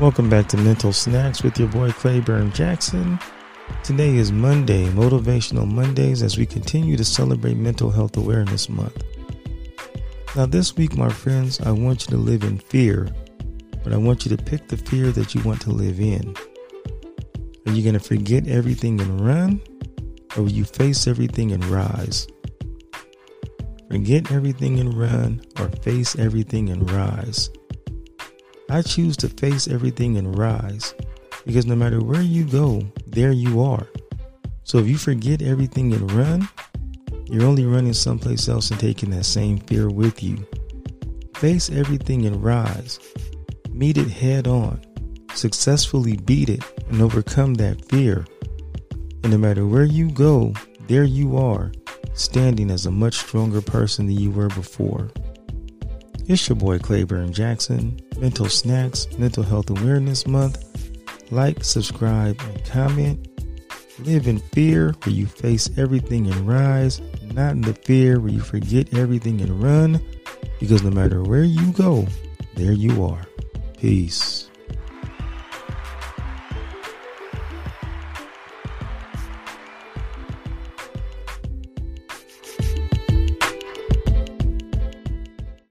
Welcome back to Mental Snacks with your boy Claiborne Jackson. Today is Monday, Motivational Mondays, as we continue to celebrate Mental Health Awareness Month. Now, this week, my friends, I want you to live in fear, but I want you to pick the fear that you want to live in. Are you going to forget everything and run, or will you face everything and rise? Forget everything and run, or face everything and rise. I choose to face everything and rise because no matter where you go, there you are. So if you forget everything and run, you're only running someplace else and taking that same fear with you. Face everything and rise. Meet it head on. Successfully beat it and overcome that fear. And no matter where you go, there you are, standing as a much stronger person than you were before. It's your boy Claiborne Jackson, Mental Snacks, Mental Health Awareness Month. Like, subscribe, and comment. Live in fear where you face everything and rise, not in the fear where you forget everything and run, because no matter where you go, there you are. Peace.